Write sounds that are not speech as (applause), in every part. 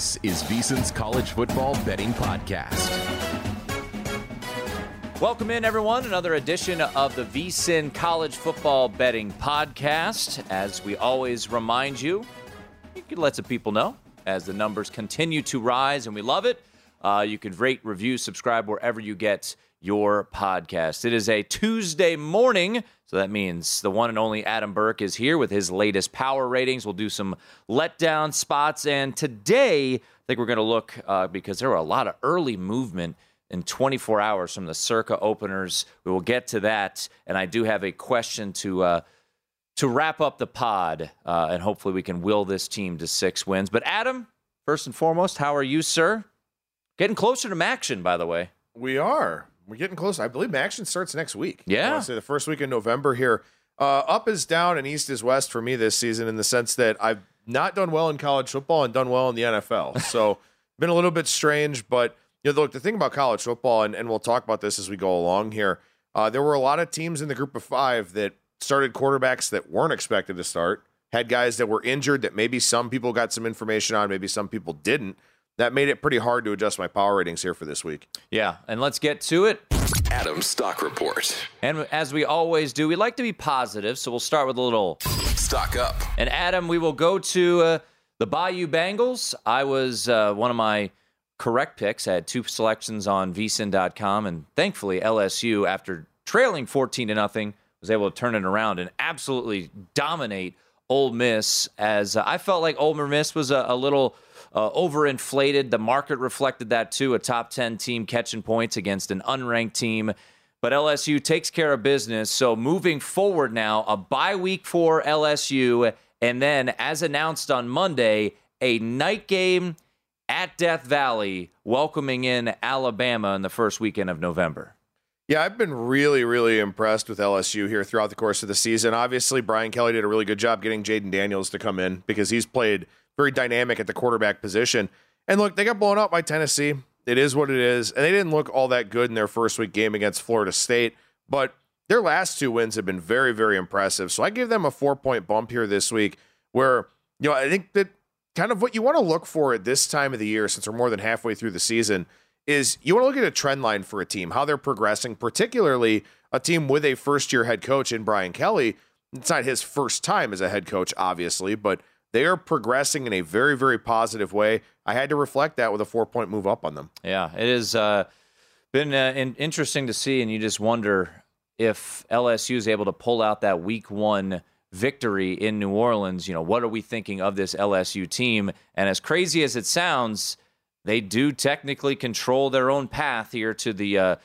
This is VSiN's College Football Betting Podcast. Welcome in, everyone. Another edition of the VSIN College Football Betting Podcast. As we always remind you, you can let some people know as the numbers continue to rise, and we love it. Uh, you can rate, review, subscribe wherever you get your podcast. It is a Tuesday morning, so that means the one and only Adam Burke is here with his latest power ratings. We'll do some letdown spots, and today I think we're going to look uh, because there were a lot of early movement in 24 hours from the Circa openers. We will get to that, and I do have a question to uh, to wrap up the pod, uh, and hopefully we can will this team to six wins. But Adam, first and foremost, how are you, sir? Getting closer to action, by the way. We are. We're getting close. I believe action starts next week. Yeah. I say the first week in November here. Uh, up is down and east is west for me this season in the sense that I've not done well in college football and done well in the NFL. (laughs) So been a little bit strange, but you know, look, the thing about college football, and, and we'll talk about this as we go along here. Uh, there were a lot of teams in the group of five that started quarterbacks that weren't expected to start, had guys that were injured that maybe some people got some information on, maybe some people didn't. That made it pretty hard to adjust my power ratings here for this week. Yeah, and let's get to it. Adam Stock Report. And as we always do, we like to be positive, so we'll start with a little. Stock up. And Adam, we will go to uh, the Bayou Bengals. I was uh, one of my correct picks. I had two selections on vsin.com, and thankfully LSU, after trailing 14 to nothing, was able to turn it around and absolutely dominate Ole Miss. As uh, I felt like Ole Miss was a, a little uh, overinflated. The market reflected that too. A top 10 team catching points against an unranked team. But LSU takes care of business. So moving forward now, a bye week for LSU. And then, as announced on Monday, a night game at Death Valley, welcoming in Alabama in the first weekend of November. Yeah, I've been really, really impressed with LSU here throughout the course of the season. Obviously, Brian Kelly did a really good job getting Jayden Daniels to come in because he's played very dynamic at the quarterback position. And look, they got blown out by Tennessee. It is what it is. And they didn't look all that good in their first week game against Florida State, but their last two wins have been very, very impressive. So I give them a four point bump here this week, where, you know, I think that kind of what you want to look for at this time of the year, since we're more than halfway through the season, is you want to look at a trend line for a team, how they're progressing, particularly a team with a first year head coach in Brian Kelly. It's not his first time as a head coach, obviously, but they are progressing in a very, very positive way. I had to reflect that with a four point move up on them. Yeah, it is. Uh, Been uh, in, interesting to see, and you just wonder if LSU is able to pull out that week one victory in New Orleans. You know, what are we thinking of this LSU team? And as crazy as it sounds, they do technically control their own path here to the uh,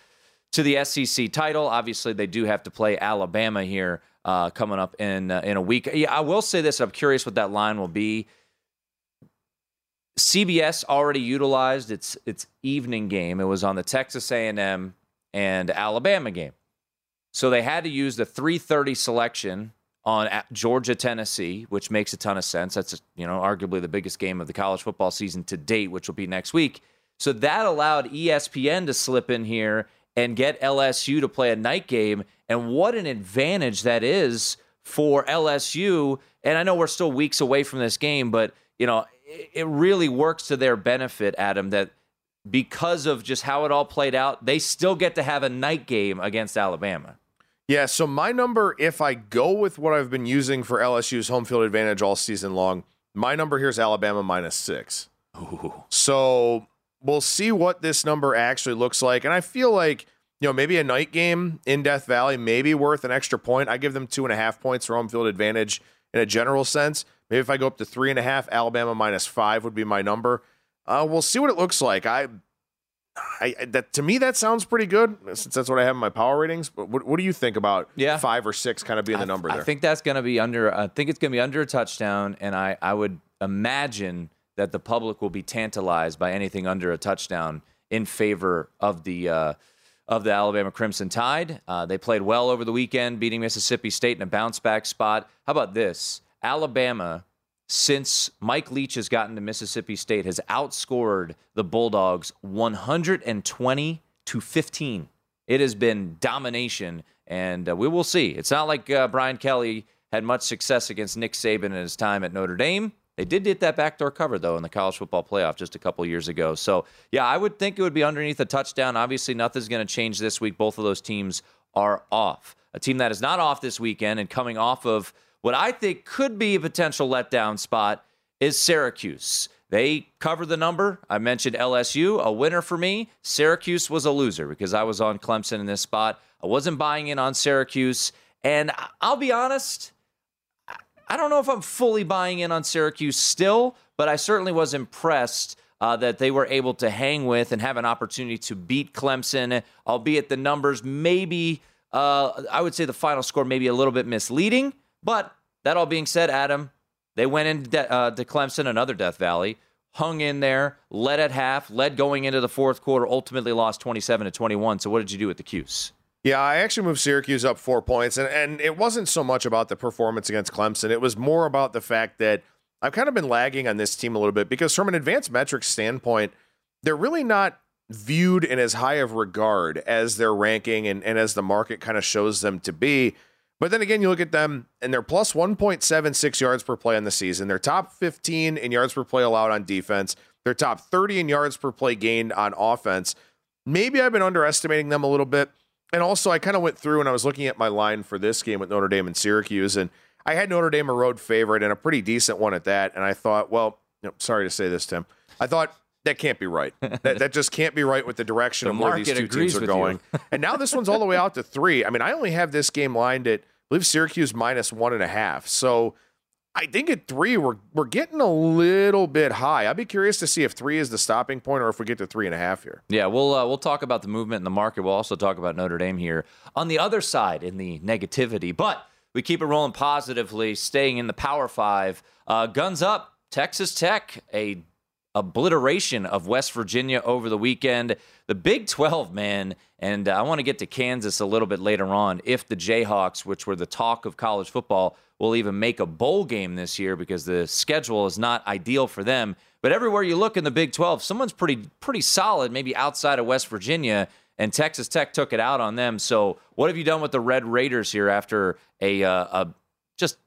to the SEC title. Obviously, they do have to play Alabama here uh, coming up in uh, in a week. Yeah, I will say this: I'm curious what that line will be. CBS already utilized its its evening game. It was on the Texas A&M and Alabama game. So they had to use the 3:30 selection on Georgia Tennessee, which makes a ton of sense. That's you know arguably the biggest game of the college football season to date, which will be next week. So that allowed ESPN to slip in here and get LSU to play a night game. And what an advantage that is for LSU. And I know we're still weeks away from this game, but you know it really works to their benefit, Adam, that because of just how it all played out, they still get to have a night game against Alabama. Yeah, so my number, if I go with what I've been using for LSU's home field advantage all season long, my number here is Alabama minus six. Ooh. So we'll see what this number actually looks like. And I feel like, you know, maybe a night game in Death Valley may be worth an extra point. I give them two and a half points for home field advantage in a general sense. Maybe if I go up to three and a half, Alabama minus five would be my number. Uh, we'll see what it looks like. I, I that to me that sounds pretty good since that's what I have in my power ratings. But what, what do you think about yeah. five or six kind of being the number there? I think that's going to be under. I think it's going to be under a touchdown, and I I would imagine that the public will be tantalized by anything under a touchdown in favor of the. Uh, of the Alabama Crimson Tide. Uh, they played well over the weekend, beating Mississippi State in a bounce back spot. How about this? Alabama, since Mike Leach has gotten to Mississippi State, has outscored the Bulldogs 120 to 15. It has been domination, and uh, we will see. It's not like uh, Brian Kelly had much success against Nick Saban in his time at Notre Dame. They did get that backdoor cover though in the college football playoff just a couple years ago. So yeah, I would think it would be underneath a touchdown. Obviously, nothing's going to change this week. Both of those teams are off. A team that is not off this weekend and coming off of what I think could be a potential letdown spot is Syracuse. They cover the number. I mentioned LSU, a winner for me. Syracuse was a loser because I was on Clemson in this spot. I wasn't buying in on Syracuse. And I'll be honest, I don't know if I'm fully buying in on Syracuse still, but I certainly was impressed uh, that they were able to hang with and have an opportunity to beat Clemson, albeit the numbers maybe, uh, I would say the final score maybe a little bit misleading. But that all being said, Adam, they went into uh, to Clemson, another Death Valley, hung in there, led at half, led going into the fourth quarter, ultimately lost 27 to 21. So what did you do with the Cuse? Yeah, I actually moved Syracuse up four points, and, and it wasn't so much about the performance against Clemson. It was more about the fact that I've kind of been lagging on this team a little bit because, from an advanced metrics standpoint, they're really not viewed in as high of regard as their ranking and, and as the market kind of shows them to be. But then again, you look at them and they're plus 1.76 yards per play on the season. They're top 15 in yards per play allowed on defense. They're top 30 in yards per play gained on offense. Maybe I've been underestimating them a little bit. And also, I kind of went through and I was looking at my line for this game with Notre Dame and Syracuse, and I had Notre Dame a road favorite and a pretty decent one at that. And I thought, well, sorry to say this, Tim. I thought that can't be right. (laughs) that, that just can't be right with the direction the of where these two teams are going. and now this one's all the way out to three. I mean, I only have this game lined at, I believe, Syracuse minus one and a half. So I think at three, we're we're getting a little bit high. I'd be curious to see if three is the stopping point or if we get to three and a half here. Yeah, we'll uh, we'll talk about the movement in the market. We'll also talk about Notre Dame here on the other side in the negativity, but we keep it rolling positively, staying in the Power Five. Uh, guns up, Texas Tech, a obliteration of West Virginia over the weekend. The Big 12, man, and I want to get to Kansas a little bit later on if the Jayhawks, which were the talk of college football, will even make a bowl game this year because the schedule is not ideal for them. But everywhere you look in the Big 12, someone's pretty pretty solid, maybe outside of West Virginia, and Texas Tech took it out on them. So, what have you done with the Red Raiders here after a, uh, a just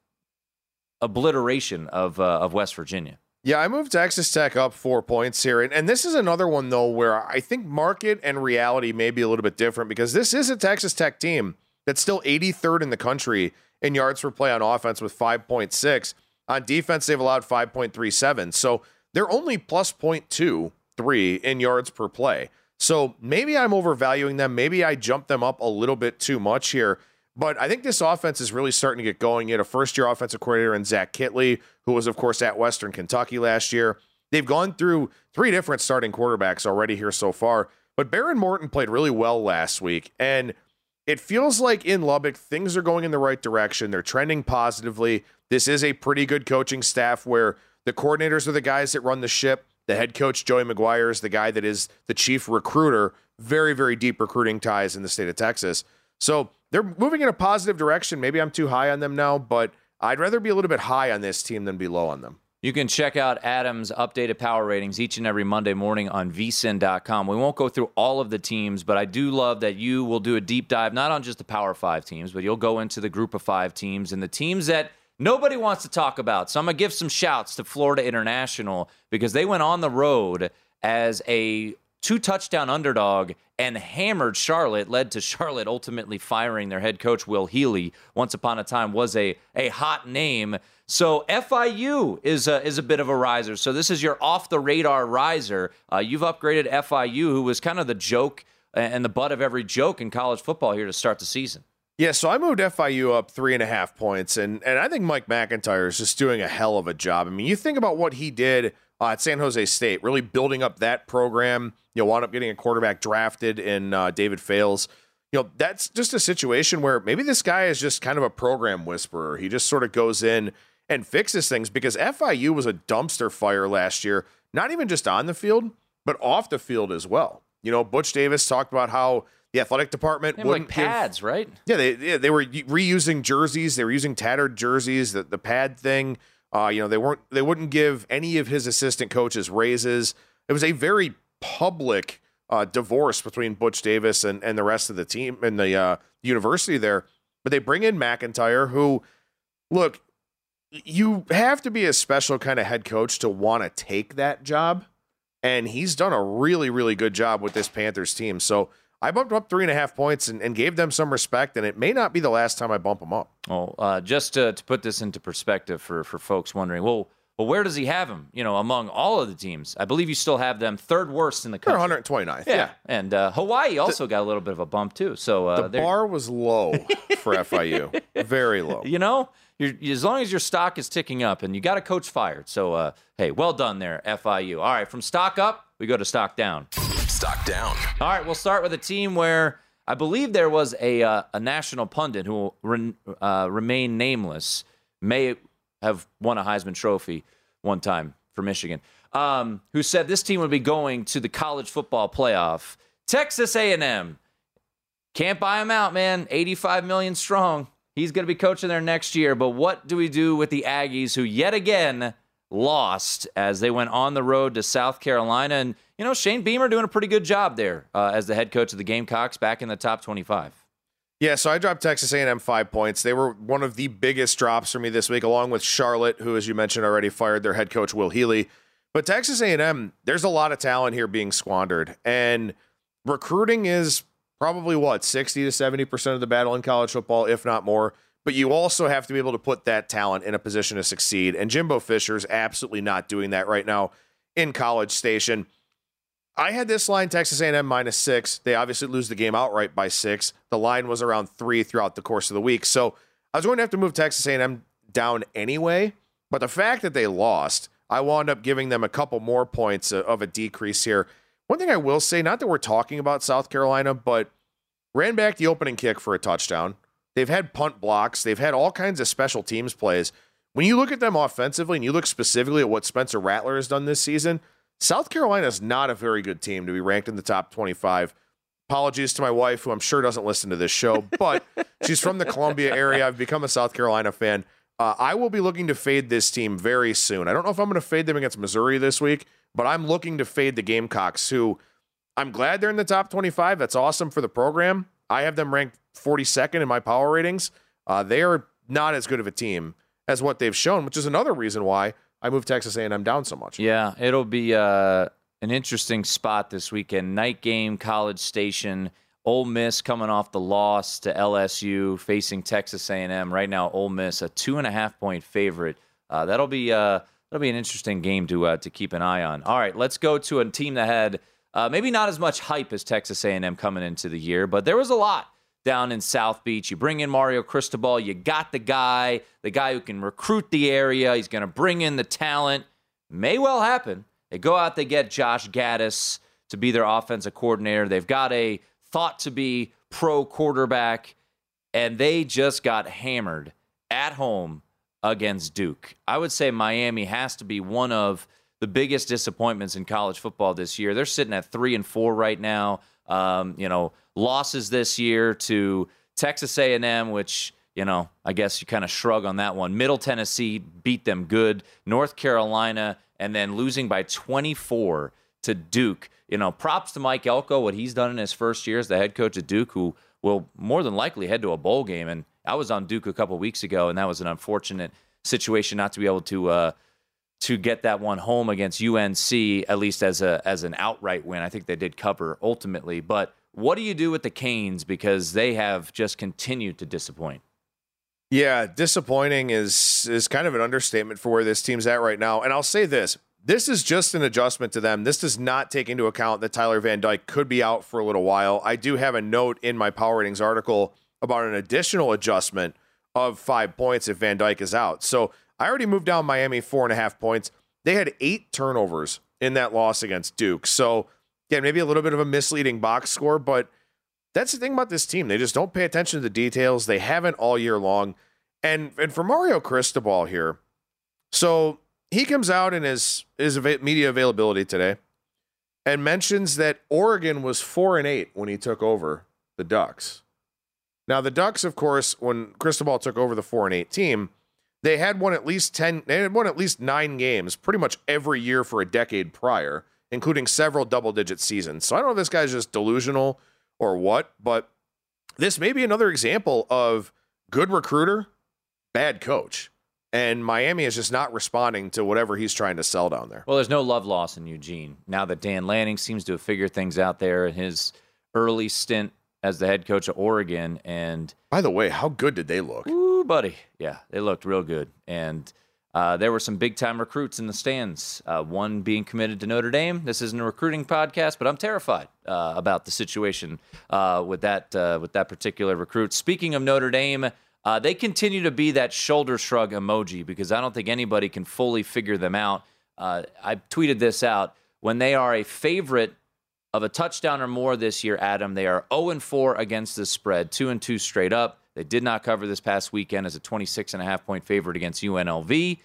obliteration of uh, of West Virginia? Yeah, I moved Texas Tech up four points here. And, and this is another one, though, where I think market and reality may be a little bit different because this is a Texas Tech team that's still 83rd in the country in yards per play on offense with 5.6. On defense, they've allowed 5.37. So they're only plus 0.23 in yards per play. So maybe I'm overvaluing them. Maybe I jumped them up a little bit too much here. But I think this offense is really starting to get going. You had a first year offensive coordinator in Zach Kittley, who was, of course, at Western Kentucky last year. They've gone through three different starting quarterbacks already here so far. But Behren Morton played really well last week. And it feels like in Lubbock, things are going in the right direction. They're trending positively. This is a pretty good coaching staff where the coordinators are the guys that run the ship. The head coach, Joey McGuire, is the guy that is the chief recruiter. Very, very deep recruiting ties in the state of Texas. So they're moving in a positive direction. Maybe I'm too high on them now, but I'd rather be a little bit high on this team than be low on them. You can check out Adam's updated power ratings each and every Monday morning on vsin.com. We won't go through all of the teams, but I do love that you will do a deep dive, not on just the Power Five teams, but you'll go into the group of five teams and the teams that nobody wants to talk about. So I'm going to give some shouts to Florida International because they went on the road as a two touchdown underdog and hammered Charlotte, led to Charlotte ultimately firing their head coach, Will Healy. Once upon a time was a, a hot name. So FIU is a, is a bit of a riser. So this is your off the radar riser. Uh, you've upgraded FIU, who was kind of the joke and the butt of every joke in college football here to start the season. Yeah, so I moved FIU up three and a half points, and and I think Mike MacIntyre is just doing a hell of a job. I mean, you think about what he did uh, at San Jose State, really building up that program. You know, wound up getting a quarterback drafted in uh, David Fales. You know, that's just a situation where maybe this guy is just kind of a program whisperer. He just sort of goes in and fixes things because FIU was a dumpster fire last year, not even just on the field, but off the field as well. You know, Butch Davis talked about how the athletic department They wouldn't like pads, give, right? Yeah, they yeah, they were reusing jerseys. They were using tattered jerseys. The the pad thing. Uh, you know, they weren't they wouldn't give any of his assistant coaches raises. It was a very public uh, divorce between Butch Davis and and the rest of the team and the uh, university there. But they bring in MacIntyre, who look, you have to be a special kind of head coach to want to take that job. And he's done a really, really good job with this Panthers team. So I bumped up three and a half points and, and gave them some respect. And it may not be the last time I bump them up. Well, uh, just to, to put this into perspective for, for folks wondering, well, well, where does he have him? You know, among all of the teams, I believe you still have them third worst in the They're country. 129th. Yeah, Yeah. and uh, Hawaii also got a little bit of a bump too. So uh, The they're- bar was low (laughs) for FIU. Very low. you know, you're, as long as your stock is ticking up, and you got a coach fired. So, uh, hey, well done there, FIU. All right, from stock up, we go to stock down. Stock down. All right, we'll start with a team where I believe there was a uh, a national pundit who will re- uh, remain nameless, may have won a Heisman Trophy one time for Michigan, um, who said this team would be going to the college football playoff. Texas A&M can't buy him out, man. 85 million strong. He's going to be coaching there next year. But what do we do with the Aggies, who yet again lost as they went on the road to South Carolina? And you know, Shane Beamer doing a pretty good job there uh, as the head coach of the Gamecocks, back in the top 25. Yeah, so I dropped Texas A&M five points. They were one of the biggest drops for me this week, along with Charlotte, who, as you mentioned, already fired their head coach Will Healy. But Texas A&M, there's a lot of talent here being squandered, and recruiting is probably what 60 to 70 percent of the battle in college football, if not more. But you also have to be able to put that talent in a position to succeed, and Jimbo Fisher is absolutely not doing that right now in College Station. I had this line Texas A&M minus six. They obviously lose the game outright by six. The line was around three throughout the course of the week, so I was going to have to move Texas A&M down anyway. But the fact that they lost, I wound up giving them a couple more points of a decrease here. One thing I will say, not that we're talking about South Carolina, but ran back the opening kick for a touchdown. They've had punt blocks. They've had all kinds of special teams plays. When you look at them offensively and you look specifically at what Spencer Rattler has done this season, South Carolina is not a very good team to be ranked in the top 25. Apologies to my wife, who I'm sure doesn't listen to this show, but (laughs) she's from the Columbia area. I've become a South Carolina fan. Uh, I will be looking to fade this team very soon. I don't know if I'm going to fade them against Missouri this week, but I'm looking to fade the Gamecocks, who I'm glad they're in the top 25. That's awesome for the program. I have them ranked 42nd in my power ratings. Uh, they are not as good of a team as what they've shown, which is another reason why I moved Texas A&M down so much. Yeah, it'll be uh, an interesting spot this weekend. Night game, College Station. Ole Miss coming off the loss to LSU, facing Texas A&M. Right now, Ole Miss a two and a half point favorite. Uh, that'll be uh, that'll be an interesting game to uh, to keep an eye on. All right, let's go to a team that had Uh, maybe not as much hype as Texas A&M coming into the year, but there was a lot down in South Beach. You bring in Mario Cristobal, you got the guy, the guy who can recruit the area. He's going to bring in the talent. May well happen. They go out, they get Josh Gattis to be their offensive coordinator. They've got a thought to be pro quarterback, and they just got hammered at home against Duke. I would say Miami has to be one of the biggest disappointments in college football this year. They're sitting at three and four right now. Um, you know, losses this year to Texas A&M, which you know, I guess you kind of shrug on that one. Middle Tennessee beat them good. North Carolina, and then losing by 24 to Duke. You know, props to Mike Elko, what he's done in his first year as the head coach of Duke, who will more than likely head to a bowl game. And I was on Duke a couple weeks ago, and that was an unfortunate situation not to be able to uh, to get that one home against UNC, at least as a as an outright win. I think they did cover ultimately, but what do you do with the Canes because they have just continued to disappoint? Yeah, disappointing is is kind of an understatement for where this team's at right now. And I'll say this: this is just an adjustment to them. This does not take into account that Tyler Van Dyke could be out for a little while. I do have a note in my Power Ratings article about an additional adjustment of five points if Van Dyke is out. So I already moved down Miami four and a half points. They had eight turnovers in that loss against Duke. So yeah, maybe a little bit of a misleading box score, but that's the thing about this team. They just don't pay attention to the details. They haven't all year long. And and for Mario Cristobal here, so he comes out in his his media availability today and mentions that Oregon was four and eight when he took over the Ducks. Now the Ducks, of course, when Cristobal took over the four and eight team, they had won at least ten. They had won at least nine games pretty much every year for a decade prior, including several double digit seasons. So I don't know if this guy's just delusional or what, but this may be another example of good recruiter, bad coach. And Miami is just not responding to whatever he's trying to sell down there. Well, there's no love loss in Eugene. Now that Dan Lanning seems to have figured things out there in his early stint as the head coach of Oregon. And by the way, how good did they look? Ooh, Yeah, they looked real good. And uh, there were some big time recruits in the stands. Uh, one being committed to Notre Dame. This isn't a recruiting podcast, but I'm terrified uh, about the situation uh, with that uh, with that particular recruit. Speaking of Notre Dame, uh, they continue to be that shoulder shrug emoji because I don't think anybody can fully figure them out. I tweeted this out when they are a favorite of a touchdown or more this year. Adam, they are 0 4 against the spread, two and two straight up. They did not cover this past weekend as a 26 and a half point favorite against UNLV,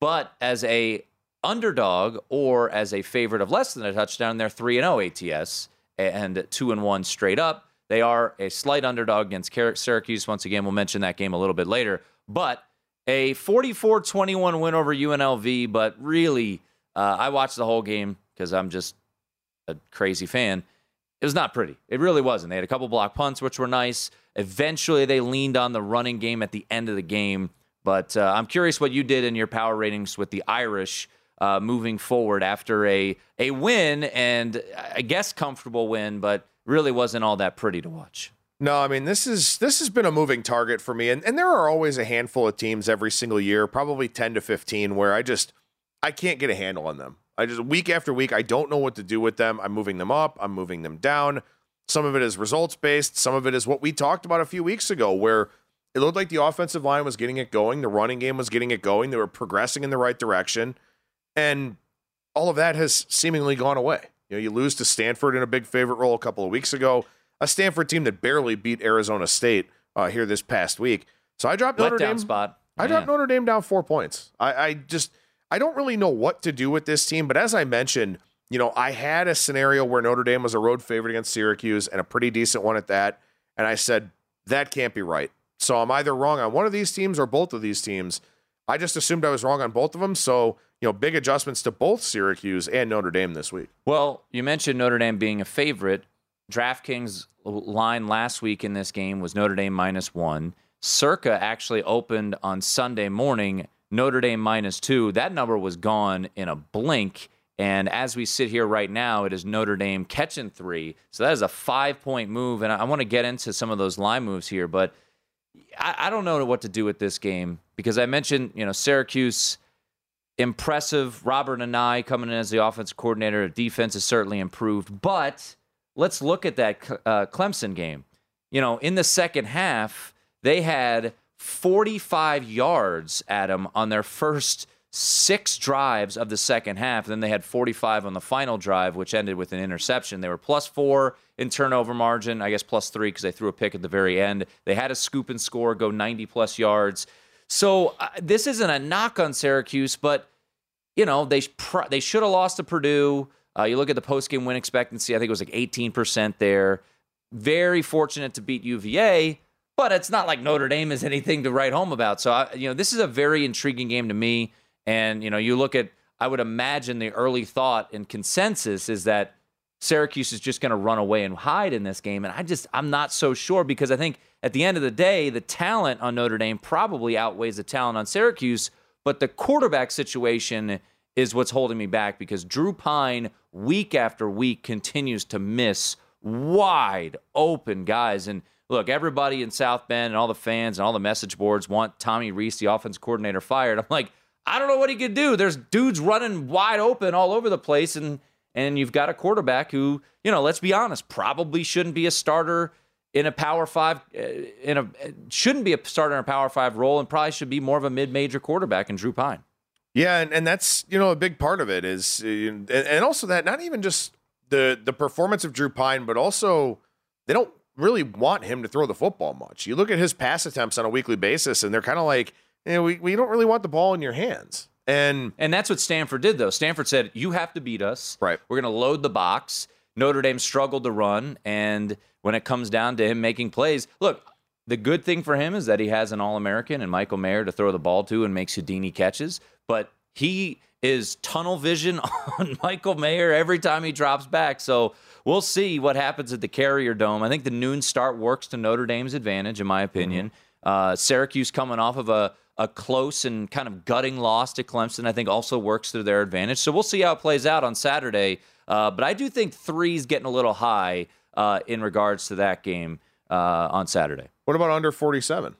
but as a underdog or as a favorite of less than a touchdown, they're 3 and 0 ATS and 2 and 1 straight up. They are a slight underdog against Syracuse. Once again, we'll mention that game a little bit later, but a 44-21 win over UNLV, but really uh, I watched the whole game because I'm just a crazy fan. It was not pretty. It really wasn't. They had a couple block punts, which were nice. Eventually, they leaned on the running game at the end of the game. But uh, I'm curious what you did in your power ratings with the Irish uh, moving forward after a a win and I guess comfortable win, but really wasn't all that pretty to watch. No, I mean this is this has been a moving target for me, and and there are always a handful of teams every single year, probably ten to fifteen, where I just I can't get a handle on them. I just week after week, I don't know what to do with them. I'm moving them up, I'm moving them down. Some of it is results based. Some of it is what we talked about a few weeks ago, where it looked like the offensive line was getting it going, the running game was getting it going, they were progressing in the right direction, and all of that has seemingly gone away. You know, you lose to Stanford in a big favorite role a couple of weeks ago, a Stanford team that barely beat Arizona State uh, here this past week. So I dropped Let Notre Dame spot. I dropped Notre Dame down four points. I, I just I don't really know what to do with this team, but as I mentioned, you know, I had a scenario where Notre Dame was a road favorite against Syracuse and a pretty decent one at that. And I said, that can't be right. So I'm either wrong on one of these teams or both of these teams. I just assumed I was wrong on both of them. So, you know, big adjustments to both Syracuse and Notre Dame this week. Well, you mentioned Notre Dame being a favorite. DraftKings line last week in this game was Notre Dame minus one. Circa actually opened on Sunday morning, Notre Dame minus two. That number was gone in a blink. And as we sit here right now, it is Notre Dame catching three. So that is a five point move. And I, want to get into some of those line moves here, but I, I, don't know what to do with this game because I mentioned, you know, Syracuse impressive. Robert Anae coming in as the offensive coordinator. Defense has certainly improved. But let's look at that uh, Clemson game. You know, in the second half, they had 45 yards, Adam, on their first six drives of the second half. And then they had 45 on the final drive, which ended with an interception. They were plus four in turnover margin, I guess plus three because they threw a pick at the very end. They had a scoop and score, go 90 plus yards. So uh, this isn't a knock on Syracuse, but you know they pr- they should have lost to Purdue. Uh, you look at the post game win expectancy; I think it was like 18% there. Very fortunate to beat UVA, but it's not like Notre Dame is anything to write home about. So I, you know this is a very intriguing game to me. And you know you look at I would imagine the early thought and consensus is that Syracuse is just going to run away and hide in this game. And I just, I'm not so sure because I think at the end of the day, the talent on Notre Dame probably outweighs the talent on Syracuse, but the quarterback situation is what's holding me back because Drew Pyne, week after week, continues to miss wide open guys. And look, everybody in South Bend and all the fans and all the message boards want Tommy Rees, the offense coordinator, fired. I'm like, I don't know what he could do. There's dudes running wide open all over the place. And and you've got a quarterback who, you know, let's be honest, probably shouldn't be a starter in a Power Five, uh, in a shouldn't be a starter in a Power Five role, and probably should be more of a mid-major quarterback in Drew Pyne. Yeah, and, and that's you know a big part of it is, and, and also that not even just the the performance of Drew Pyne, but also they don't really want him to throw the football much. You look at his pass attempts on a weekly basis, and they're kind of like, you know, we, we don't really want the ball in your hands. And and that's what Stanford did though. Stanford said, "You have to beat us. Right. We're going to load the box." Notre Dame struggled to run, and when it comes down to him making plays, look, the good thing for him is that he has an All-American and Michael Mayer to throw the ball to and makes Houdini catches, but he is tunnel vision (laughs) on Michael Mayer every time he drops back. So we'll see what happens at the Carrier Dome. I think the noon start works to Notre Dame's advantage, in my opinion. Mm-hmm. Uh, Syracuse coming off of a a close and kind of gutting loss to Clemson, I think also works to their advantage. So we'll see how it plays out on Saturday. Uh, but I do think three's getting a little high uh, in regards to that game uh, on Saturday. What about under 47?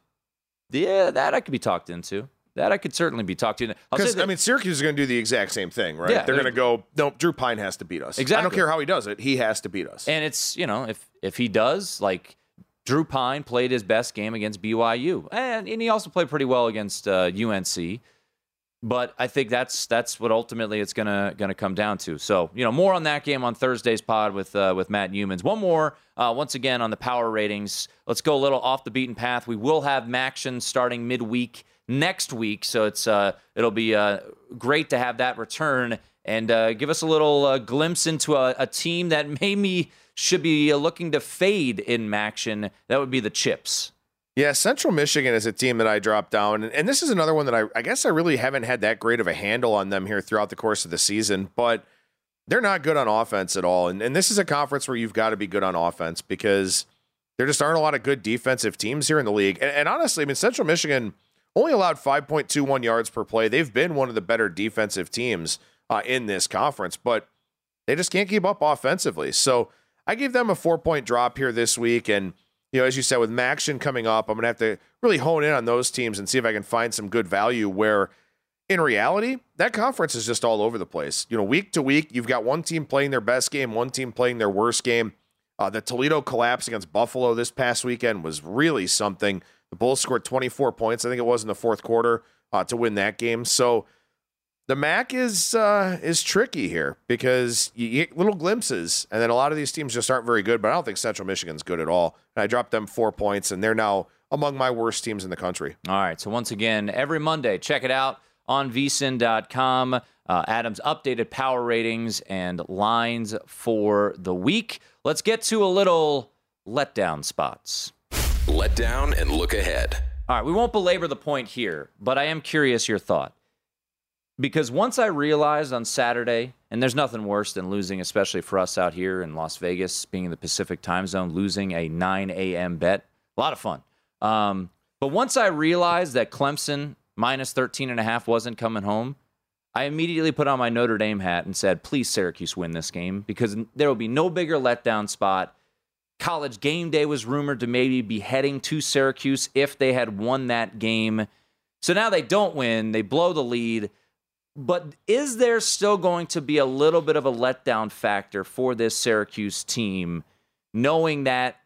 Yeah, that I could be talked into. That I could certainly be talked into. Because I mean, Syracuse is going to do the exact same thing, right? Yeah, they're going to go. No, Drew Pyne has to beat us. Exactly. I don't care how he does it; he has to beat us. And it's you know, if if he does, like Drew Pyne played his best game against BYU, and, and he also played pretty well against uh, UNC. But I think that's that's what ultimately it's gonna gonna come down to. So you know more on that game on Thursday's pod with uh, with Matt Youmans. One more uh, once again on the power ratings. Let's go a little off the beaten path. We will have MACtion starting midweek next week, so it's uh, it'll be uh, great to have that return and uh, give us a little glimpse into a, a team that (laughs) made me should be looking to fade in MACtion. That would be the Chips. Yeah, Central Michigan is a team that I dropped down. And, and this is another one that I, I guess I really haven't had that great of a handle on them here throughout the course of the season, but they're not good on offense at all. And, and this is a conference where you've got to be good on offense because there just aren't a lot of good defensive teams here in the league. And, and honestly, I mean, Central Michigan only allowed 5.21 yards per play. They've been one of the better defensive teams uh, in this conference, but they just can't keep up offensively. So I gave them a four point drop here this week. And, you know, as you said, with MACtion coming up, I'm going to have to really hone in on those teams and see if I can find some good value where in reality, that conference is just all over the place. You know, week to week, you've got one team playing their best game, one team playing their worst game. Uh, the Toledo collapse against Buffalo this past weekend was really something. The Bulls scored 24 points, I think it was in the fourth quarter, uh, to win that game. So the MAC is uh, is tricky here because you get little glimpses, and then a lot of these teams just aren't very good. But I don't think Central Michigan's good at all. And I dropped them four points, and they're now among my worst teams in the country. All right. So once again, every Monday, check it out on vsin.com. Uh, Adam's updated power ratings and lines for the week. Let's get to a little letdown spots. Let down and look ahead. All right, we won't belabor the point here, but I am curious your thought because once I realized on Saturday, and there's nothing worse than losing, especially for us out here in Las Vegas, being in the Pacific time zone, losing a 9 a.m. bet. A lot of fun. Um, but once I realized that Clemson minus 13 and a half wasn't coming home, I immediately put on my Notre Dame hat and said, please, Syracuse, win this game because there will be no bigger letdown spot. College game day was rumored to maybe be heading to Syracuse if they had won that game. So now they don't win, they blow the lead But is there still going to be a little bit of a letdown factor for this Syracuse team, knowing that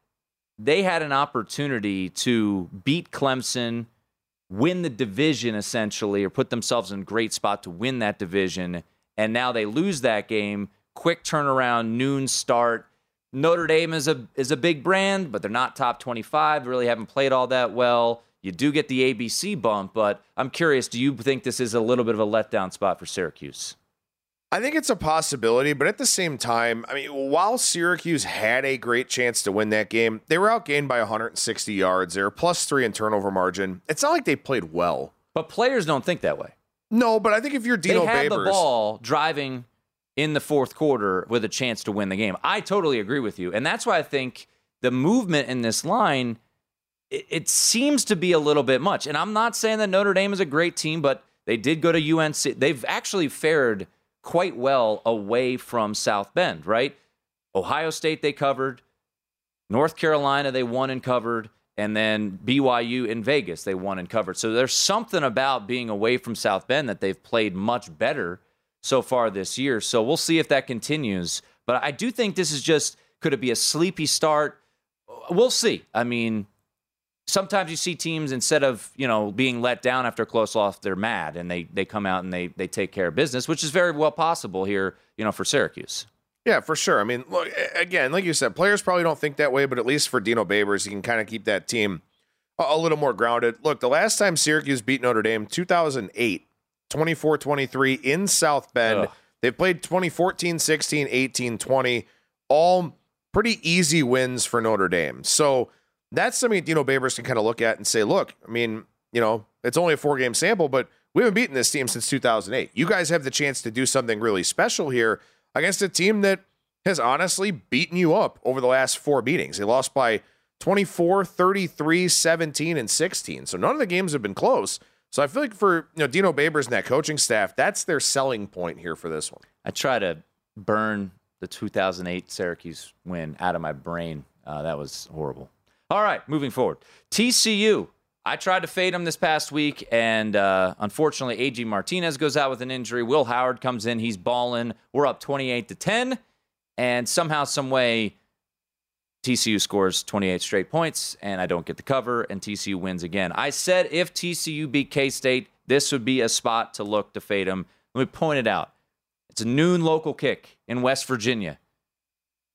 they had an opportunity to beat Clemson, win the division essentially, or put themselves in a great spot to win that division, and now they lose that game? Quick turnaround, noon start. Notre Dame is a is a big brand, but they're not top 25. Really haven't played all that well. You do get the ABC bump, but I'm curious, do you think this is a little bit of a letdown spot for Syracuse? I think it's a possibility, but at the same time, I mean, while Syracuse had a great chance to win that game, they were outgained by 160 yards. They were plus three in turnover margin. It's not like they played well. But players don't think that way. No, but I think if you're Dino they had Babers, the ball driving in the fourth quarter with a chance to win the game. I totally agree with you, and that's why I think the movement in this line it, seems to be a little bit much. And I'm not saying that Notre Dame is a great team, but they did go to UNC. They've actually fared quite well away from South Bend, right? Ohio State they covered, North Carolina they won and covered, and then BYU in Vegas they won and covered. So there's something about being away from South Bend that they've played much better so far this year. So we'll see if that continues. But I do think this is just could it be a sleepy start? We'll see. I mean, sometimes you see teams instead of you know being let down after a close loss, they're mad and they they come out and they they take care of business, which is very well possible here, you know, for Syracuse. Yeah, for sure. I mean, look again, like you said, players probably don't think that way, but at least for Dino Babers, he can kind of keep that team a, a little more grounded. Look, the last time Syracuse beat Notre Dame, 2008, 24-23 in South Bend. Ugh. They played 2014, 16, 18, 20, all pretty easy wins for Notre Dame. So that's something Dino Babers can kind of look at and say, look, I mean, you know, it's only a four game sample, but we haven't beaten this team since 2008. You guys have the chance to do something really special here against a team that has honestly beaten you up over the last four meetings. They lost by 24, 33, 17, and 16. So none of the games have been close. So I feel like for you know Dino Babers and that coaching staff, that's their selling point here for this one. I try to burn the 2008 Syracuse win out of my brain. Uh, that was horrible. All right, moving forward. TCU. I tried to fade them this past week, and uh, unfortunately, AG Martinez goes out with an injury. Will Howard comes in. He's balling. We're up 28 to 10, and somehow, some way, TCU scores 28 straight points, and I don't get the cover, and TCU wins again. I said if TCU beat K State, this would be a spot to look to fade them. Let me point it out. It's a noon local kick in West Virginia.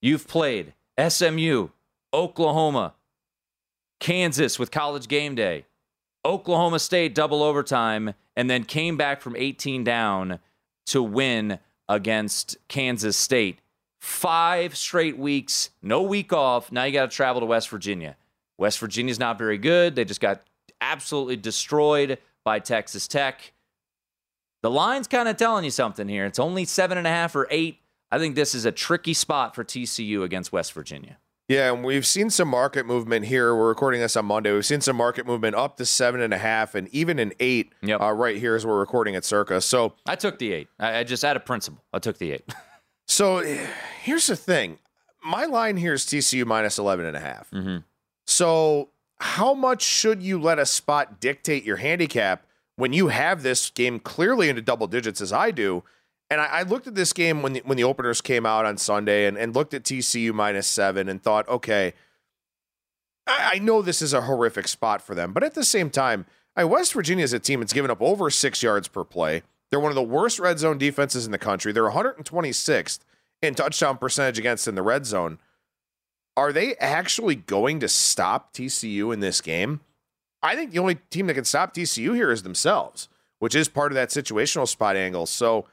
You've played SMU, Oklahoma, Kansas with college game day, Oklahoma State double overtime, and then came back from 18 down to win against Kansas State. Five straight weeks, no week off. Now you got to travel to West Virginia. West Virginia's not very good. They just got absolutely destroyed by Texas Tech. The line's kind of telling you something here. It's only seven and a half or eight. I think this is a tricky spot for TCU against West Virginia. Yeah, and we've seen some market movement here. We're recording this on Monday. We've seen some market movement up to seven and a half and even an eight Yep. uh, right here as we're recording at Circa. So, I took the eight. I, I just out of principle, I took the eight. (laughs) so here's the thing. My line here is TCU minus 11 and a half. Mhm. So, how much should you let a spot dictate your handicap when you have this game clearly into double digits as I do? And I, I looked at this game when the, when the openers came out on Sunday and, and looked at TCU minus seven and thought, okay, I, I know this is a horrific spot for them, but at the same time, I, West Virginia is a team that's given up over six yards per play. They're one of the worst red zone defenses in the country. They're 126th in touchdown percentage against in the red zone. Are they actually going to stop TCU in this game? I think the only team that can stop TCU here is themselves, which is part of that situational spot angle. So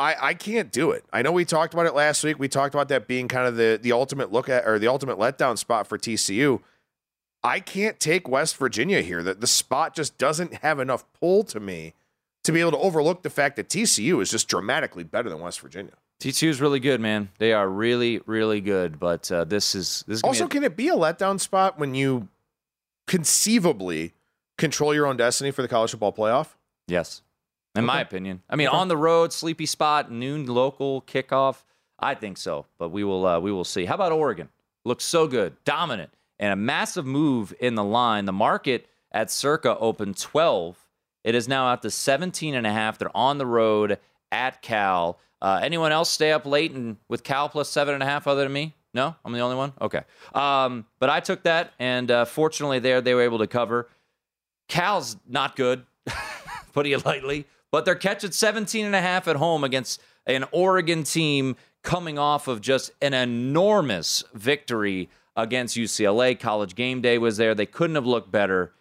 I, I can't do it. I know we talked about it last week. We talked about that being kind of the, the ultimate look at or the ultimate letdown spot for TCU. I can't take West Virginia here. That the spot just doesn't have enough pull to me to be able to overlook the fact that TCU is just dramatically better than West Virginia. TCU is really good, man. They are really, really good. But uh, this is this is Also, a- can it be a letdown spot when you conceivably control your own destiny for the college football playoff? yes, in my opinion. I mean, Okay. on the road, sleepy spot, noon local kickoff. I think so, but we will uh, we will see. How about Oregon? Looks so good, dominant, and a massive move in the line. The market at Circa opened 12, It is now out to 17 and a half. They're on the road at Cal. Uh, anyone else stay up late and with Cal plus seven and a half other than me? No, I'm the only one. Okay, um, but I took that, and uh, fortunately, there they were able to cover. Cal's not good, (laughs) putting it lightly, but they're catching 17 and a half at home against an Oregon team coming off of just an enormous victory against UCLA. College game day was there. They couldn't have looked better.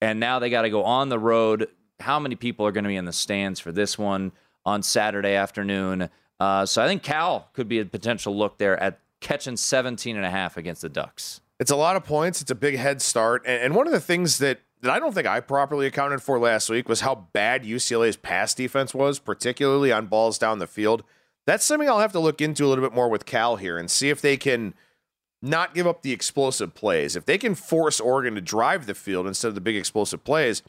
And now they got to go on the road. How many people are going to be in the stands for this one on Saturday afternoon? Uh, so I think Cal could be a potential look there at catching 17 and a half against the Ducks. It's a lot of points. It's a big head start. And, and one of the things that, that I don't think I properly accounted for last week was how bad UCLA's pass defense was, particularly on balls down the field. That's something I'll have to look into a little bit more with Cal here and see if they can not give up the explosive plays. If they can force Oregon to drive the field instead of the big explosive plays,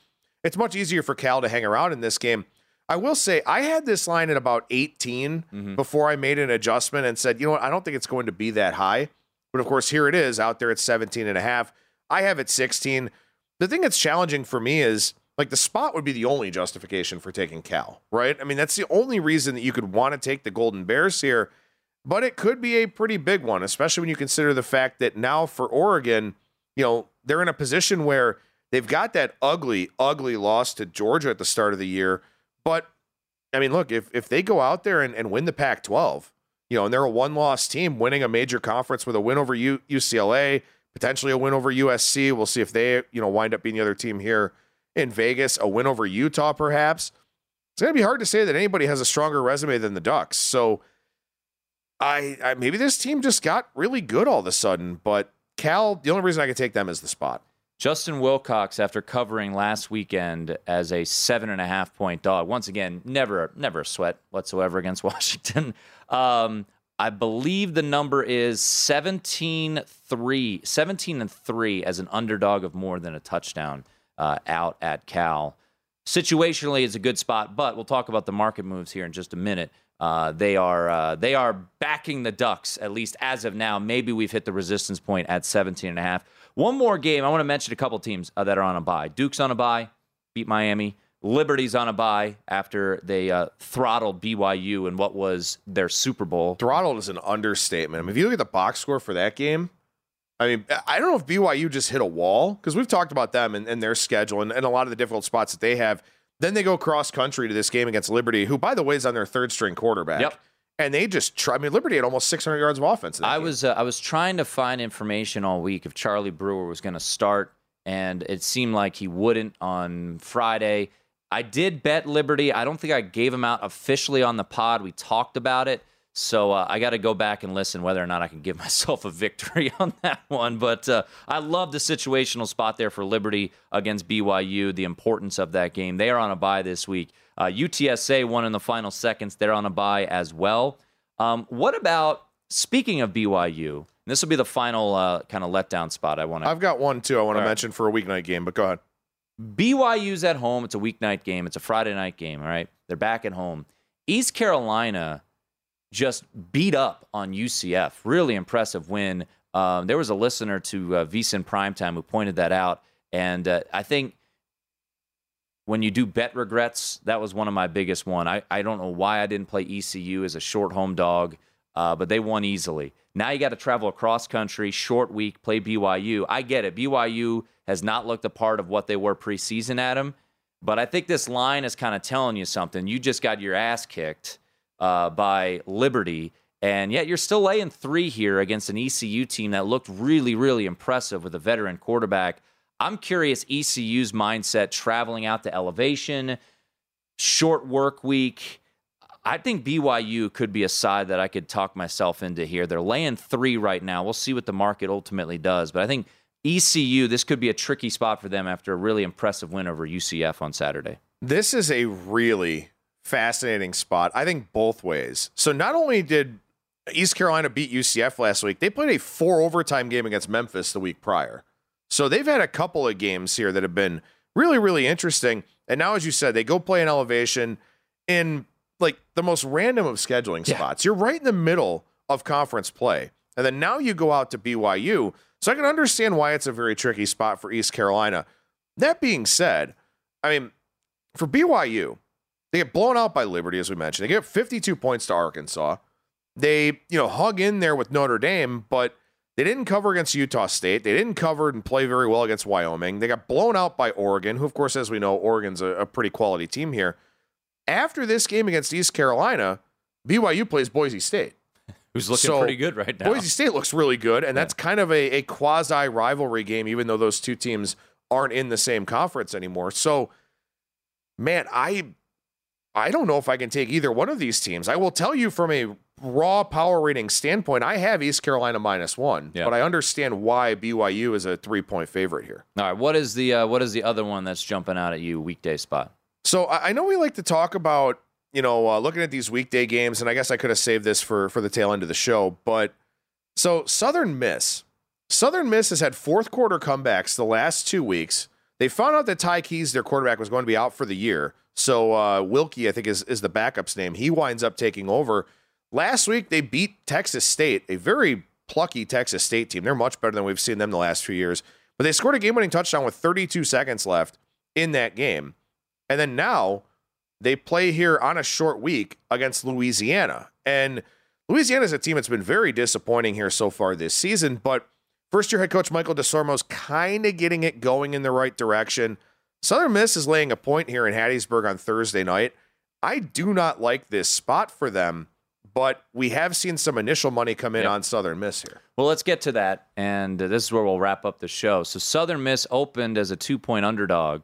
it's much easier for Cal to hang around in this game. I will say I had this line at about 18 mm-hmm. before I made an adjustment and said, you know what, I don't think it's going to be that high. But of course, here it is out there at 17 and a half. I have it 16. The thing that's challenging for me is like the spot would be the only justification for taking Cal, right? I mean, that's the only reason that you could want to take the Golden Bears here, but it could be a pretty big one, especially when you consider the fact that now for Oregon, you know, they're in a position where they've got that ugly, ugly loss to Georgia at the start of the year. But I mean, look, if if they go out there and, and win the Pac 12, you know, and they're a one loss team winning a major conference with a win over U- UCLA, potentially a win over USC. We'll see if they, you know, wind up being the other team here in Vegas, a win over Utah, perhaps. It's going to be hard to say that anybody has a stronger resume than the Ducks. So I, I maybe this team just got really good all of a sudden, but Cal, the only reason I can take them is the spot. Justin Wilcox, after covering last weekend as a seven and a half point dog, once again, never, never a sweat whatsoever against (laughs) Washington. Um, I believe the number is 17 3, 17 and 3 as an underdog of more than a touchdown uh, out at Cal. Situationally, it's a good spot, but we'll talk about the market moves here in just a minute. Uh, they are uh, they are backing the Ducks at least as of now. Maybe we've hit the resistance point at 17 and a half. One more game. I want to mention a couple teams uh, that are on a bye. Duke's on a bye, beat Miami. Liberty's on a bye after they uh, throttled BYU in what was their Super Bowl. Throttled is an understatement. I mean, if you look at the box score for that game, I mean, I don't know if BYU just hit a wall because we've talked about them and, and their schedule and, and, a lot of the difficult spots that they have. Then they go cross country to this game against Liberty, who, by the way, is on their third string quarterback. Yep. And they just try. I mean, Liberty had almost 600 yards of offense. I game. was uh, I was trying to find information all week if Charlie Brewer was going to start, and it seemed like he wouldn't on Friday. I did bet Liberty. I don't think I gave him out officially on the pod. We talked about it. So uh, I got to go back and listen whether or not I can give (laughs) myself a victory (laughs) on that one. But uh, I love the situational spot there for Liberty against BYU, the importance of that game. They are on a bye this week. Uh, UTSA won in the final seconds. They're on a bye as well. Um, what about, speaking of BYU, this will be the final uh, kind of letdown spot I want to. I've got one too I want to mention for a weeknight game, but go ahead. BYU's at home. It's a weeknight game. It's a Friday night game, all right? They're back at home. East Carolina just beat up on UCF. Really impressive win. Um, there was a listener to uh, VSIN Primetime who pointed that out. And uh, I think when you do bet regrets, that was one of my biggest one. I, I don't know why I didn't play ECU as a short home dog, uh, but they won easily. Now you got to travel across country, short week, play BYU. I get it. BYU has not looked a part of what they were preseason, Adam. But I think this line is kind of telling you something. You just got your ass kicked uh, by Liberty. And yet you're still laying three here against an ECU team that looked really, really impressive with a veteran quarterback. I'm curious ECU's mindset traveling out to elevation, short work week. I think BYU could be a side that I could talk myself into here. They're laying three right now. We'll see what the market ultimately does. But I think ECU, this could be a tricky spot for them after a really impressive win over UCF on Saturday. This is a really fascinating spot. I think both ways. So not only did East Carolina beat UCF last week, they played a four overtime game against Memphis the week prior. So they've had a couple of games here that have been really, really interesting. And now, as you said, they go play an elevation in like the most random of scheduling yeah. spots. You're right in the middle of conference play. And then now you go out to BYU. So I can understand why it's a very tricky spot for East Carolina. That being said, I mean, for BYU, they get blown out by Liberty, as we mentioned. They get 52 points to Arkansas. They, you know, hug in there with Notre Dame, but they didn't cover against Utah State. They didn't cover and play very well against Wyoming. They got blown out by Oregon, who, of course, as we know, Oregon's a, a pretty quality team here. After this game against East Carolina, BYU plays Boise State. (laughs) Who's looking So, pretty good right now. Boise State looks really good, and that's kind of a, a quasi rivalry game, even though those two teams aren't in the same conference anymore. So, man, I I don't know if I can take either one of these teams. I will tell you from a raw power rating standpoint, I have East Carolina minus one, Yeah. but I understand why BYU is a three point favorite here. All right, what is the uh, what is the other one that's jumping out at you weekday spot? So I know we like to talk about, you know, uh, looking at these weekday games, and I guess I could have saved this for for the tail end of the show. But so Southern Miss, Southern Miss has had fourth quarter comebacks the last two weeks. They found out that Ty Keyes, their quarterback, was going to be out for the year. So uh, Wilcke, I think, is is the backup's name. He winds up taking over. Last week they beat Texas State, a very plucky Texas State team. They're much better than we've seen them the last few years. But they scored a game-winning touchdown with 32 seconds left in that game. And then now they play here on a short week against Louisiana. And Louisiana is a team that's been very disappointing here so far this season, but first year head coach Michael Desormeaux's kind of getting it going in the right direction. Southern Miss is laying a point here in Hattiesburg on Thursday night. I do not like this spot for them, but we have seen some initial money come in Yep. on Southern Miss here. Well, let's get to that, and uh, this is where we'll wrap up the show. So Southern Miss opened as a two-point underdog,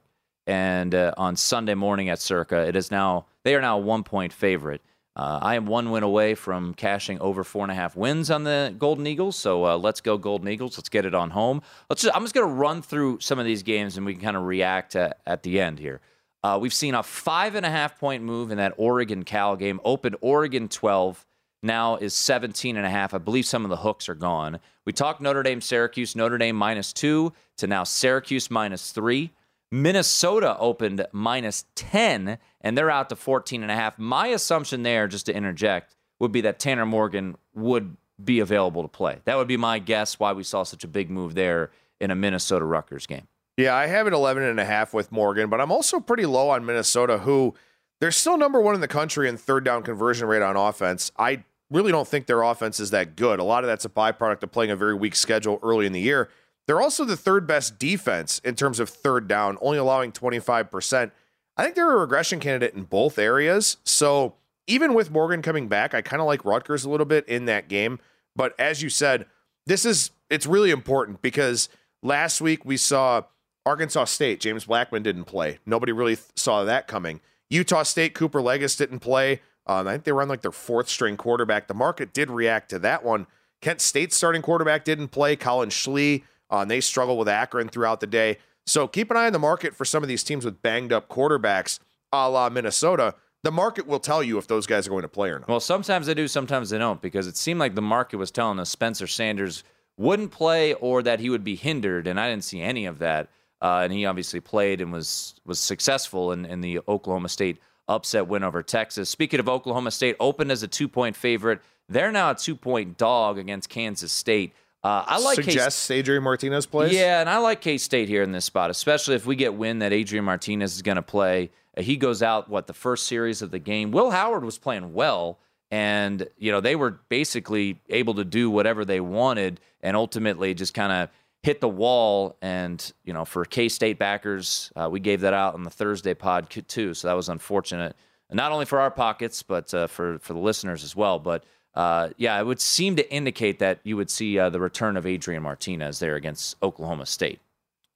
and uh, on Sunday morning at Circa, it is now they are now a one-point favorite. Uh, I am one win away from cashing over four and a half wins on the Golden Eagles. So uh, let's go Golden Eagles. Let's get it on home. Let's. Just, I'm just going to run through some of these games, and we can kind of react uh, at the end here. Uh, we've seen a five and a half point move in that Oregon Cal game. Opened Oregon 12, now is 17 and a half. I believe some of the hooks are gone. We talked Notre Dame Syracuse, Notre Dame minus two to now Syracuse minus three. Minnesota opened minus 10, and they're out to 14 and a half. My assumption there, just to interject, would be that Tanner Morgan would be available to play. That would be my guess why we saw such a big move there in a Minnesota Rutgers game. Yeah, I have it 11 and a half with Morgan, but I'm also pretty low on Minnesota, who they're still number one in the country in third down conversion rate on offense. I really don't think their offense is that good. A lot of that's a byproduct of playing a very weak schedule early in the year. They're also the third best defense in terms of third down, only allowing 25%. I think they're a regression candidate in both areas. So even with Morgan coming back, I kind of like Rutgers a little bit in that game. But as you said, this is it's really important because last week we saw Arkansas State, James Blackman didn't play. Nobody really th- saw that coming. Utah State, Cooper Legas didn't play. Um, I think they were on like their fourth string quarterback. The market did react to that one. Kent State's starting quarterback didn't play. Collin Schlee, uh, and they struggle with Akron throughout the day. So keep an eye on the market for some of these teams with banged up quarterbacks, a la Minnesota. The market will tell you if those guys are going to play or not. Well, sometimes they do, sometimes they don't, because it seemed like the market was telling us Spencer Sanders wouldn't play or that he would be hindered, and I didn't see any of that. Uh, and he obviously played and was was successful in, in the Oklahoma State upset win over Texas. Speaking of Oklahoma State, opened as a two point favorite. They're now a two point dog against Kansas State. Uh, I like K- Suggests Adrian Martinez plays. yeah, and I like K State here in this spot, especially if we get wind that Adrian Martinez is going to play. Uh, he goes out what the first series of the game. Will Howard was playing well, and you know they were basically able to do whatever they wanted, and ultimately just kind of hit the wall. And you know, for K State backers, uh, we gave that out on the Thursday pod too, so that was unfortunate, not only for our pockets but uh, for for the listeners as well. But uh, yeah, it would seem to indicate that you would see uh, the return of Adrian Martinez there against Oklahoma State.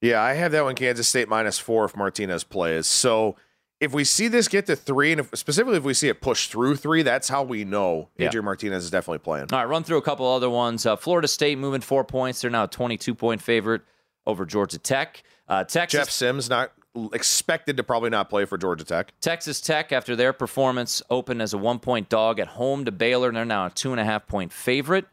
Yeah, I have that one Kansas State minus four if Martinez plays. So if we see this get to three, and if, specifically if we see it push through three, that's how we know Yeah. Adrian Martinez is definitely playing. All right, run through a couple other ones. Uh, Florida State moving four points. They're now a 22 point favorite over Georgia Tech. Uh, Texas, Jeff Sims not expected to probably not play for Georgia Tech. Texas Tech, after their performance, opened as a one point dog at home to Baylor, and they're now a two and a half point favorite.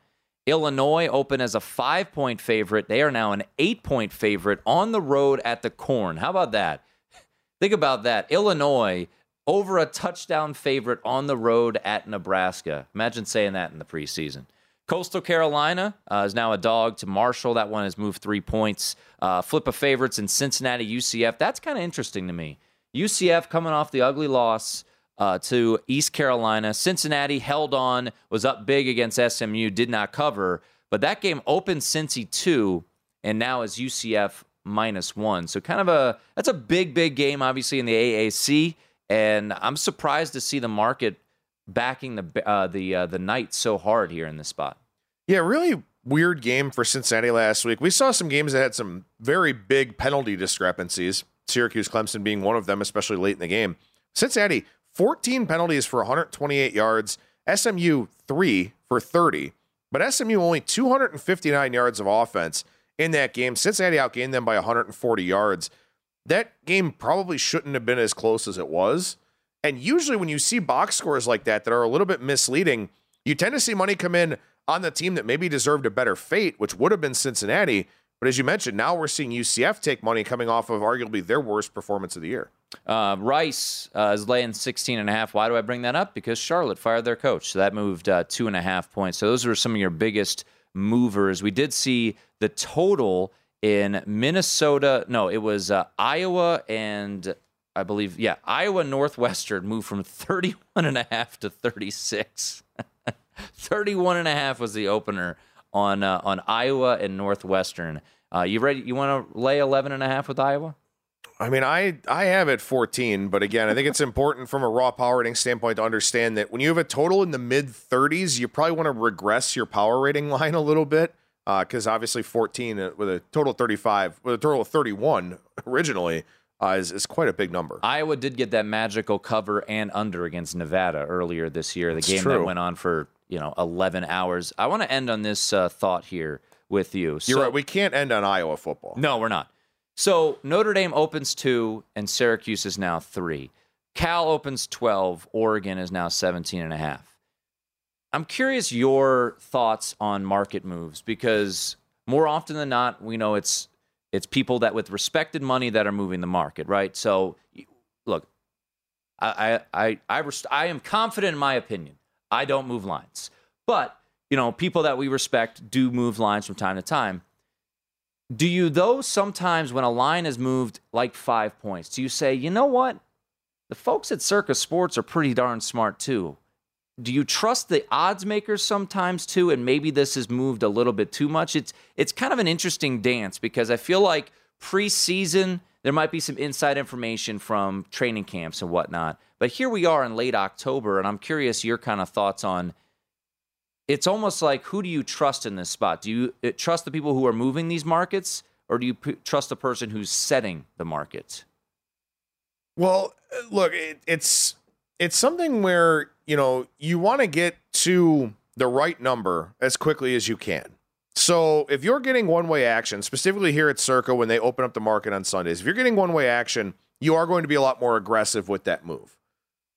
Illinois open as a five point favorite. They are now an eight point favorite on the road at the Corn. How about that? (laughs) Think about that. Illinois over a touchdown favorite on the road at Nebraska. Imagine saying that in the preseason. Coastal Carolina uh, is now a dog to Marshall. That one has moved three points. Uh, flip of favorites in Cincinnati, UCF. That's kind of interesting to me. UCF coming off the ugly loss uh, to East Carolina. Cincinnati held on, was up big against SMU, did not cover. But that game opened Cincy two, and now is UCF minus one. So kind of a that's a big, big game, obviously in the AAC. And I'm surprised to see the market backing the uh, the uh, the Knights so hard here in this spot. Yeah, really weird game for Cincinnati last week. We saw some games that had some very big penalty discrepancies. Syracuse Clemson being one of them, especially late in the game. Cincinnati, 14 penalties for 128 yards, SMU, three for 30, but SMU only 259 yards of offense in that game. Cincinnati outgained them by 140 yards. That game probably shouldn't have been as close as it was. And usually, when you see box scores like that that are a little bit misleading, you tend to see money come in on the team that maybe deserved a better fate, which would have been Cincinnati. But as you mentioned, now we're seeing UCF take money coming off of arguably their worst performance of the year. Uh, Rice uh, is laying 16 and a half. Why do I bring that up? Because Charlotte fired their coach. So that moved uh, two and a half points. So those were some of your biggest movers. We did see the total in Minnesota. No, it was uh, Iowa and I believe, yeah, Iowa Northwestern moved from 31 and a half to 36. (laughs) 31 and a half was the opener on uh, on Iowa and Northwestern. Uh, you ready? You want to lay 11 and a half with Iowa? I mean, I I have it 14, but again, I think it's important from a raw power rating standpoint to understand that when you have a total in the mid 30s, you probably want to regress your power rating line a little bit because uh, obviously 14 uh, with a total 35 with a total of 31 originally uh, is, is quite a big number. Iowa did get that magical cover and under against Nevada earlier this year. The That's game true. that went on for you know 11 hours. I want to end on this uh, thought here with you. You're right. We can't end on Iowa football. no, we're not. So Notre Dame opens two, and Syracuse is now three. Cal opens 12. Oregon is now 17 and a half. I'm curious your thoughts on market moves because more often than not, we know it's it's people that with respected money that are moving the market, right? So, look, I I I I, am confident in my opinion. I don't move lines, but you know, people that we respect do move lines from time to time. Do you, though, sometimes when a line has moved like five points, do you say, you know what? The folks at Circa Sports are pretty darn smart too. Do you trust the odds makers sometimes too? And maybe this has moved a little bit too much. It's it's kind of an interesting dance because I feel like preseason there might be some inside information from training camps and whatnot. But here we are in late October, and I'm curious your kind of thoughts on it's almost like who do you trust in this spot? Do you uh, trust the people who are moving these markets, or do you p- trust the person who's setting the market? Well, uh, look, it, it's it's something where you know you want to get to the right number as quickly as you can. So if you're getting one way action, specifically here at Circa when they open up the market on Sundays, if you're getting one way action, you are going to be a lot more aggressive with that move.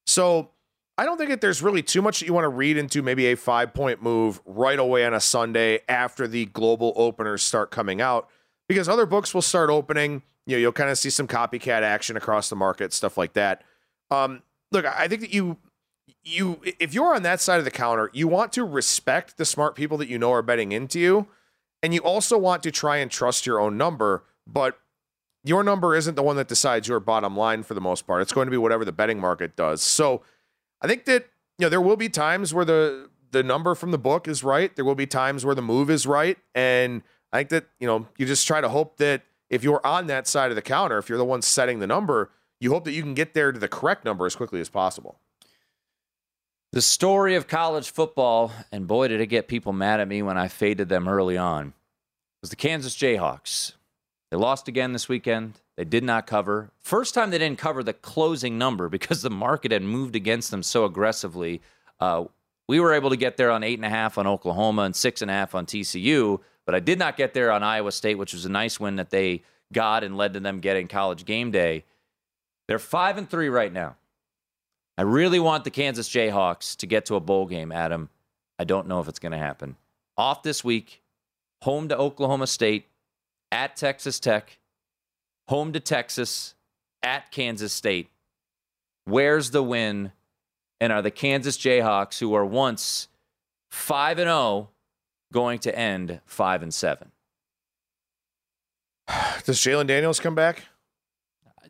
So I don't think that there's really too much that you want to read into maybe a five point move right away on a Sunday after the global openers start coming out because other books will start opening. You know, you'll kind of see some copycat action across the market, stuff like that. Um, look, I think that you you if you're on that side of the counter, you want to respect the smart people that you know are betting into you, and you also want to try and trust your own number, but your number isn't the one that decides your bottom line for the most part. It's going to be whatever the betting market does. So I think that you know there will be times where the the number from the book is right. There will be times where the move is right, and I think that you know you just try to hope that if you're on that side of the counter, if you're the one setting the number, you hope that you can get there to the correct number as quickly as possible. The story of college football, and boy, did it get people mad at me when I faded them early on, was the Kansas Jayhawks. They lost again this weekend. They did not cover. First time they didn't cover the closing number because the market had moved against them so aggressively. Uh, we were able to get there on eight and a half on Oklahoma and six and a half on TCU, but I did not get there on Iowa State, which was a nice win that they got and led to them getting college game day. They're five and three right now. I really want the Kansas Jayhawks to get to a bowl game, Adam. I don't know if it's going to happen. Off this week, home to Oklahoma State, at Texas Tech, home to Texas, at Kansas State. Where's the win? And are the Kansas Jayhawks, who are once 5 and 0, going to end 5 and 7? (sighs) Does Jalon Daniels come back?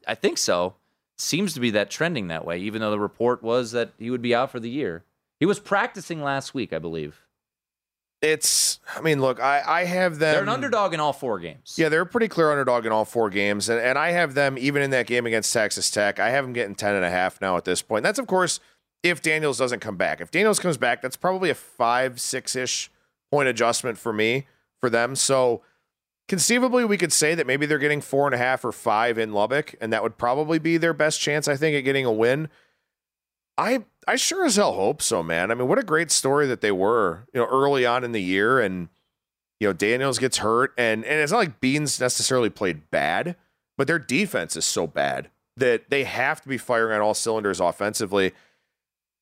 I think so. Seems to be that trending that way, even though the report was that he would be out for the year. He was practicing last week, I believe. It's, I mean, look, I, I have them. They're an underdog in all four games. Yeah, they're a pretty clear underdog in all four games. And, and I have them, even in that game against Texas Tech, I have them getting 10 and a half now at this point. That's, of course, if Daniels doesn't come back. If Daniels comes back, that's probably a five, six ish point adjustment for me, for them. So conceivably, we could say that maybe they're getting four and a half or five in Lubbock, and that would probably be their best chance, I think, at getting a win. I I sure as hell hope so, man. I mean, what a great story that they were, you know, early on in the year, and you know, Daniels gets hurt, and and it's not like Beans necessarily played bad, but their defense is so bad that they have to be firing on all cylinders offensively.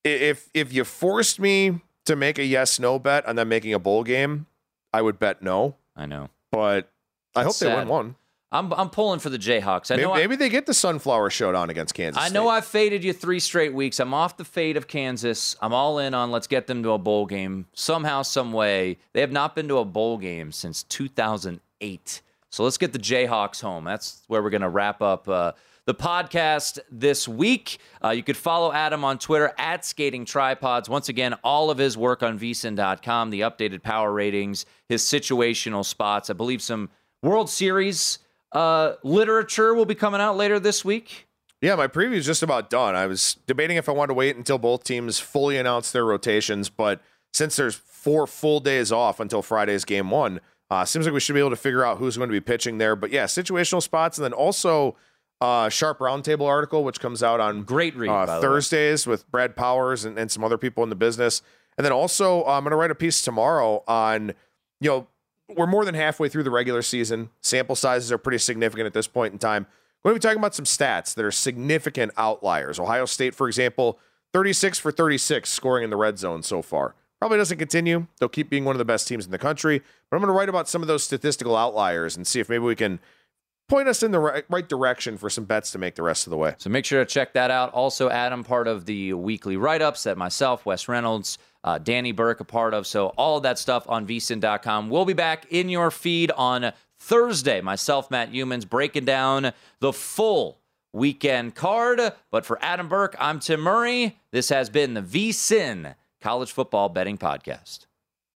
If if you forced me to make a yes no bet on them making a bowl game, I would bet no. I know, but I hope That's they win one. I'm I'm pulling for the Jayhawks. I Maybe, know I- maybe they get the sunflower showdown against Kansas. I know I've faded you three straight weeks. I'm off the fade of Kansas. I'm all in on let's get them to a bowl game somehow, some way. They have not been to a bowl game since 2008. So let's get the Jayhawks home. That's where we're going to wrap up uh, the podcast this week. Uh, you could follow Adam on Twitter at Skating Tripods. Once again, all of his work on vsin.com, the updated power ratings, his situational spots. I believe some World Series uh, literature will be coming out later this week. Yeah, my preview is just about done. I was debating if I wanted to wait until both teams fully announce their rotations, but since there's four full days off until Friday's game one, uh, seems like we should be able to figure out who's going to be pitching there. But yeah, situational spots, and then also uh, sharp roundtable article, which comes out on Great read, uh, by the way. Thursdays with Brad Powers and, and some other people in the business. And then also, uh, I'm going to write a piece tomorrow on, you know, we're more than halfway through the regular season. Sample sizes are pretty significant at this point in time. We're going to be talking about some stats that are significant outliers. Ohio State, for example, 36 for 36 scoring in the red zone so far. Probably doesn't continue. They'll keep being one of the best teams in the country. But I'm going to write about some of those statistical outliers and see if maybe we can point us in the right, right direction for some bets to make the rest of the way. So make sure to check that out. Also, Adam, part of the weekly write ups that myself, Wes Reynolds, uh, Danny Burke, a part of. So all of that stuff on vsin.com. We'll be back in your feed on Thursday. Myself, Matt Youmans, breaking down the full weekend card. But for Adam Burke, I'm Tim Murray. This has been the VSIN College Football Betting Podcast.